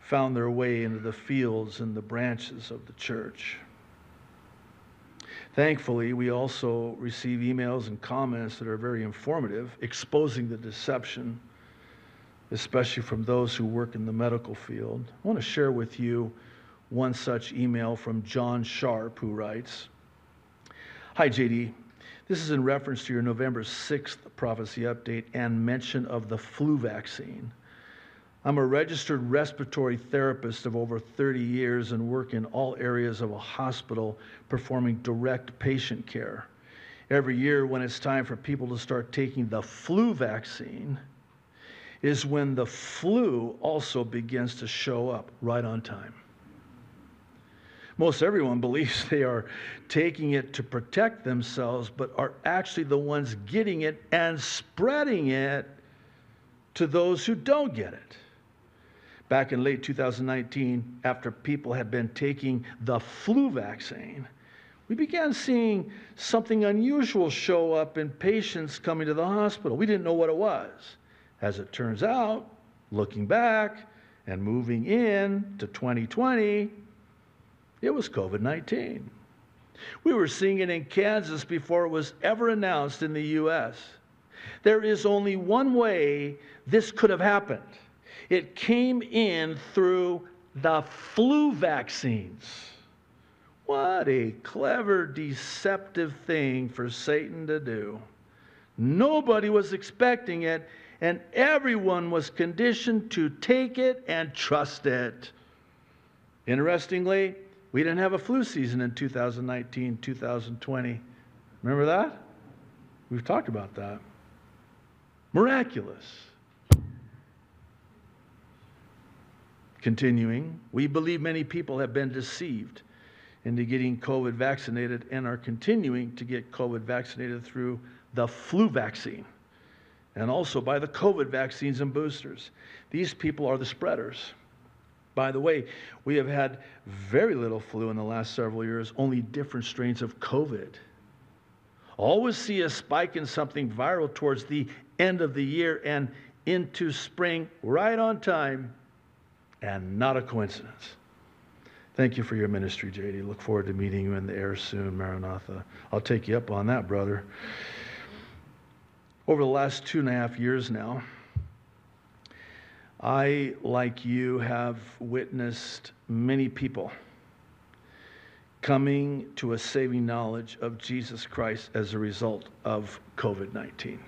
found their way into the fields and the branches of the church. Thankfully, we also receive emails and comments that are very informative, exposing the deception, especially from those who work in the medical field. I want to share with you one such email from John Sharp, who writes Hi, JD. This is in reference to your November 6th prophecy update and mention of the flu vaccine. I'm a registered respiratory therapist of over 30 years and work in all areas of a hospital performing direct patient care. Every year, when it's time for people to start taking the flu vaccine, is when the flu also begins to show up right on time most everyone believes they are taking it to protect themselves, but are actually the ones getting it and spreading it to those who don't get it. Back in late 2019, after people had been taking the flu vaccine, we began seeing something unusual show up in patients coming to the hospital. We didn't know what it was. As it turns out, looking back and moving in to 2020, it was COVID 19. We were seeing it in Kansas before it was ever announced in the U.S. There is only one way this could have happened it came in through the flu vaccines. What a clever, deceptive thing for Satan to do. Nobody was expecting it, and everyone was conditioned to take it and trust it. Interestingly, we didn't have a flu season in 2019, 2020. Remember that? We've talked about that. Miraculous. Continuing, we believe many people have been deceived into getting COVID vaccinated and are continuing to get COVID vaccinated through the flu vaccine and also by the COVID vaccines and boosters. These people are the spreaders. By the way, we have had very little flu in the last several years, only different strains of COVID. Always see a spike in something viral towards the end of the year and into spring, right on time, and not a coincidence. Thank you for your ministry, JD. Look forward to meeting you in the air soon, Maranatha. I'll take you up on that, brother. Over the last two and a half years now, I, like you, have witnessed many people coming to a saving knowledge of Jesus Christ as a result of COVID 19.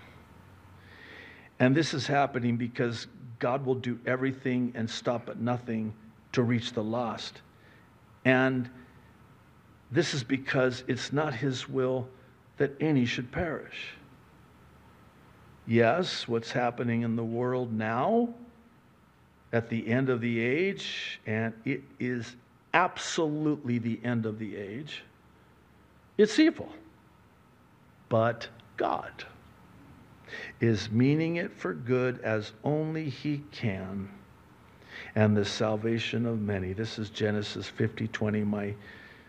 And this is happening because God will do everything and stop at nothing to reach the lost. And this is because it's not His will that any should perish. Yes, what's happening in the world now at the end of the age, and it is absolutely the end of the age, it's evil. But God is meaning it for good as only He can, and the salvation of many. This is Genesis 50 20, my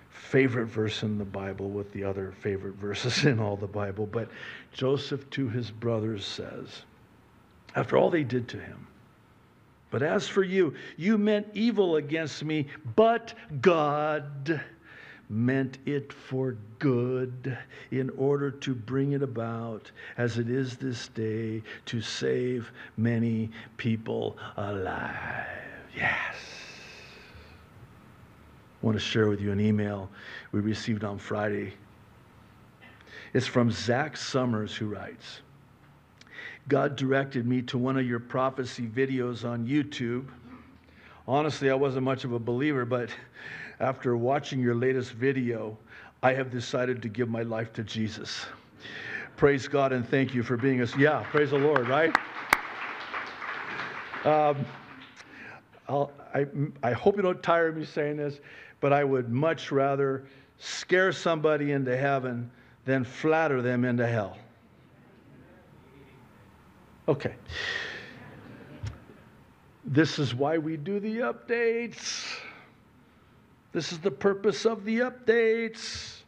favorite verse in the Bible with the other favorite verses in all the Bible. But Joseph to his brothers says, after all they did to him, but as for you, you meant evil against me, but God meant it for good in order to bring it about as it is this day to save many people alive. Yes. I want to share with you an email we received on Friday. It's from Zach Summers, who writes God directed me to one of your prophecy videos on YouTube. Honestly, I wasn't much of a believer, but after watching your latest video, I have decided to give my life to Jesus. Praise God and thank you for being us. Yeah, praise the Lord, right? Um, i I hope you don't tire me saying this, but I would much rather scare somebody into heaven than flatter them into hell. Okay. This is why we do the updates. This is the purpose of the updates.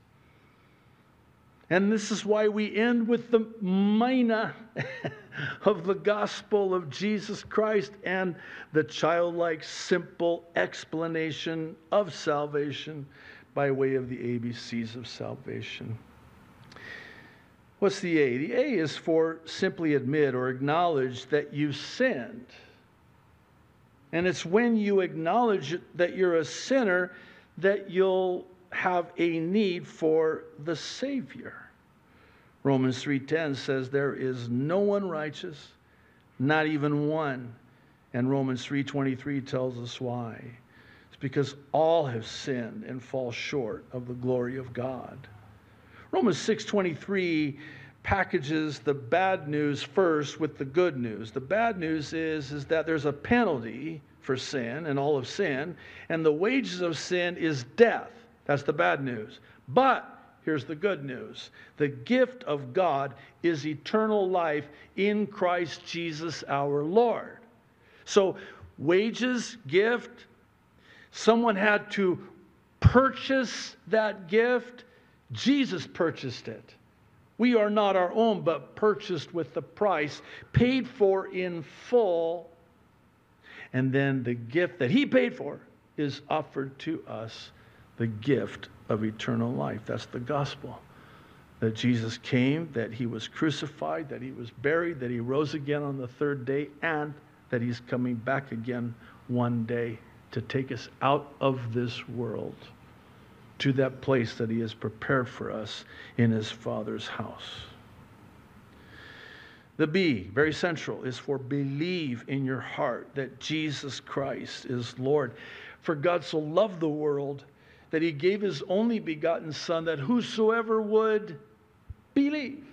And this is why we end with the mina of the gospel of Jesus Christ and the childlike, simple explanation of salvation by way of the ABCs of salvation. What's the A? The A is for simply admit or acknowledge that you've sinned. And it's when you acknowledge that you're a sinner that you'll have a need for the Savior. Romans 3:10 says there is no one righteous, not even one. And Romans 3:23 tells us why. It's because all have sinned and fall short of the glory of God. Romans 6:23 packages the bad news first with the good news. The bad news is, is that there's a penalty for sin and all of sin, and the wages of sin is death. That's the bad news. But here's the good news the gift of God is eternal life in Christ Jesus our Lord. So, wages, gift, someone had to purchase that gift. Jesus purchased it. We are not our own, but purchased with the price, paid for in full. And then the gift that He paid for is offered to us the gift of eternal life. That's the gospel. That Jesus came, that He was crucified, that He was buried, that He rose again on the third day, and that He's coming back again one day to take us out of this world to that place that He has prepared for us in His Father's house. The B, very central, is for believe in your heart that Jesus Christ is Lord. For God so loved the world that he gave his only begotten Son, that whosoever would believe,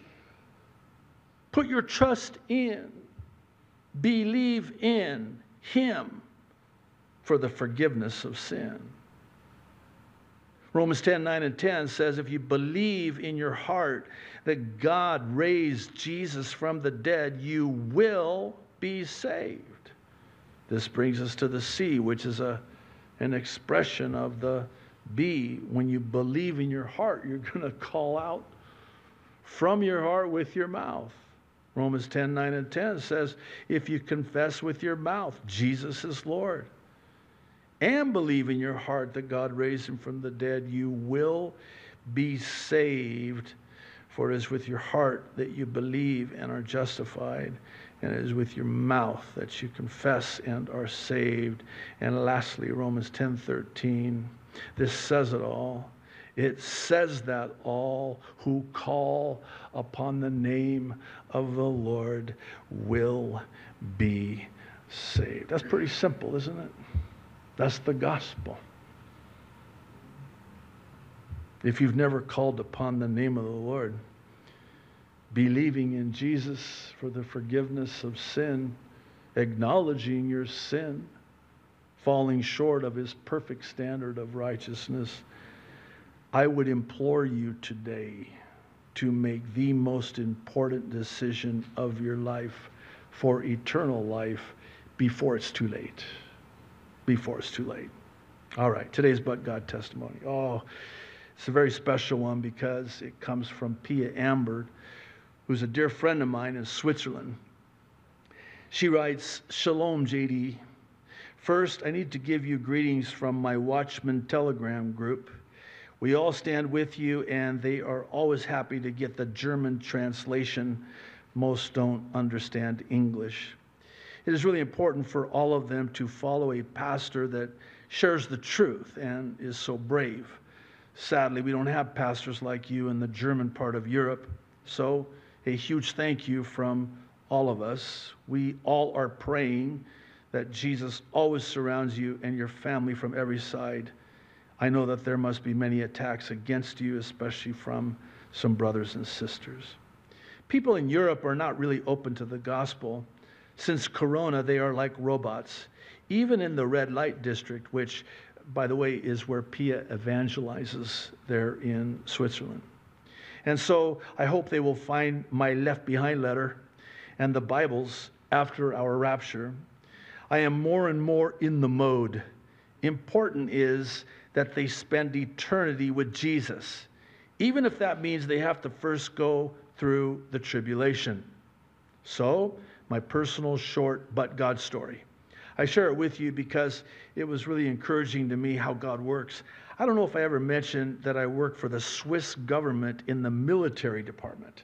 put your trust in, believe in him for the forgiveness of sin. Romans 10 9 and 10 says, If you believe in your heart that God raised Jesus from the dead, you will be saved. This brings us to the C, which is a, an expression of the B. When you believe in your heart, you're going to call out from your heart with your mouth. Romans 10 9 and 10 says, If you confess with your mouth Jesus is Lord and believe in your heart that God raised him from the dead, you will be saved. For it is with your heart that you believe and are justified, and it is with your mouth that you confess and are saved. And lastly, Romans 10 13. This says it all. It says that all who call upon the name of the Lord will be saved. That's pretty simple, isn't it? That's the gospel. If you've never called upon the name of the Lord, believing in Jesus for the forgiveness of sin, acknowledging your sin, falling short of his perfect standard of righteousness, I would implore you today to make the most important decision of your life for eternal life before it's too late. Before it's too late. All right, today's But God testimony. Oh, it's a very special one because it comes from Pia Ambert, who's a dear friend of mine in Switzerland. She writes Shalom, JD. First, I need to give you greetings from my Watchman Telegram group. We all stand with you, and they are always happy to get the German translation. Most don't understand English. It is really important for all of them to follow a pastor that shares the truth and is so brave. Sadly, we don't have pastors like you in the German part of Europe. So, a huge thank you from all of us. We all are praying that Jesus always surrounds you and your family from every side. I know that there must be many attacks against you, especially from some brothers and sisters. People in Europe are not really open to the gospel. Since Corona, they are like robots. Even in the red light district, which, by the way, is where Pia evangelizes there in Switzerland. And so I hope they will find my left behind letter and the Bibles after our rapture. I am more and more in the mode. Important is that they spend eternity with Jesus, even if that means they have to first go through the tribulation. So, my personal short but God story. I share it with you because it was really encouraging to me how God works. I don't know if I ever mentioned that I work for the Swiss government in the military department.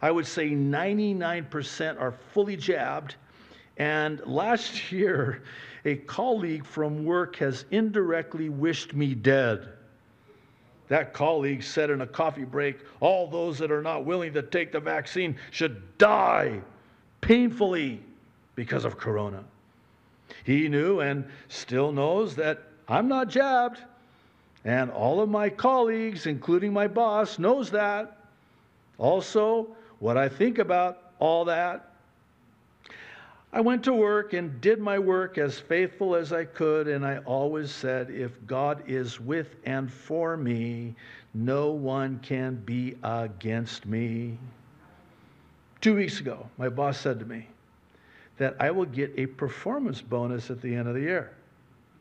I would say 99% are fully jabbed. And last year, a colleague from work has indirectly wished me dead. That colleague said in a coffee break, all those that are not willing to take the vaccine should die painfully because of corona. He knew and still knows that I'm not jabbed. And all of my colleagues, including my boss, knows that. Also, what I think about all that I went to work and did my work as faithful as I could, and I always said, if God is with and for me, no one can be against me. Two weeks ago, my boss said to me that I will get a performance bonus at the end of the year.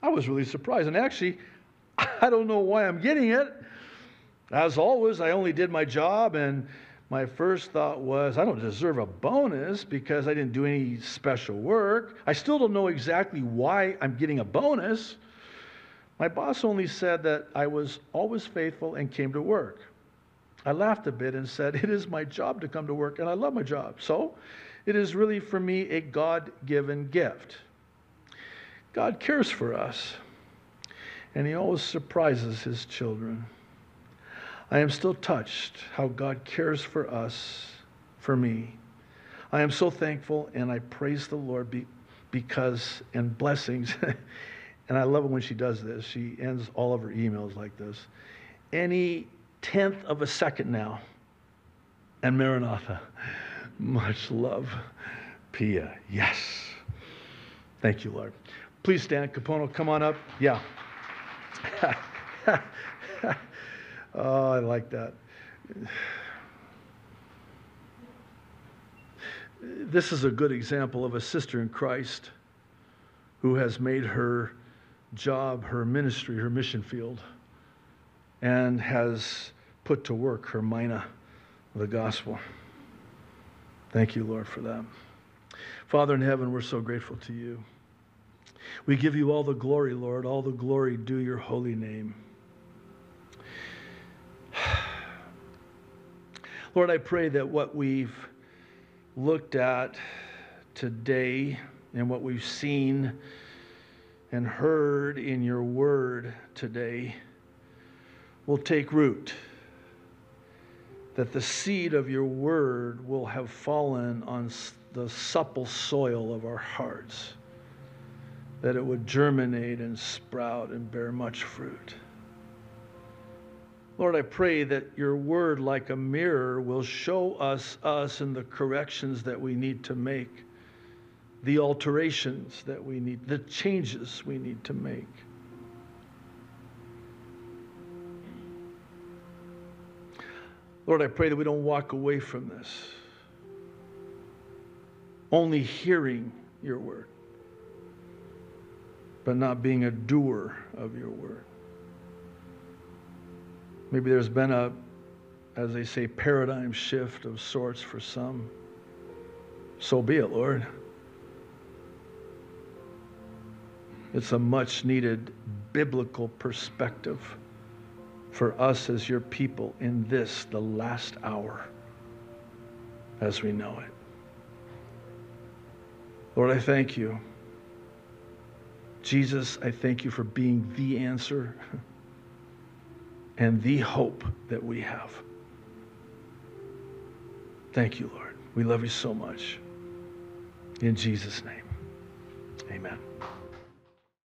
I was really surprised, and actually, I don't know why I'm getting it. As always, I only did my job and my first thought was, I don't deserve a bonus because I didn't do any special work. I still don't know exactly why I'm getting a bonus. My boss only said that I was always faithful and came to work. I laughed a bit and said, It is my job to come to work, and I love my job. So it is really for me a God given gift. God cares for us, and He always surprises His children. I am still touched how God cares for us, for me. I am so thankful and I praise the Lord be, because, and blessings. and I love it when she does this. She ends all of her emails like this. Any tenth of a second now, and Maranatha. Much love, Pia. Yes. Thank you, Lord. Please stand. Kapono, come on up. Yeah. Oh, I like that. This is a good example of a sister in Christ who has made her job, her ministry, her mission field, and has put to work her mina, the gospel. Thank you, Lord, for that. Father in heaven, we're so grateful to you. We give you all the glory, Lord, all the glory due your holy name. Lord, I pray that what we've looked at today and what we've seen and heard in your word today will take root. That the seed of your word will have fallen on the supple soil of our hearts. That it would germinate and sprout and bear much fruit. Lord, I pray that your word, like a mirror, will show us us and the corrections that we need to make, the alterations that we need, the changes we need to make. Lord, I pray that we don't walk away from this only hearing your word, but not being a doer of your word. Maybe there's been a, as they say, paradigm shift of sorts for some. So be it, Lord. It's a much needed biblical perspective for us as your people in this, the last hour, as we know it. Lord, I thank you. Jesus, I thank you for being the answer and the hope that we have. Thank you, Lord. We love you so much. In Jesus' name, amen.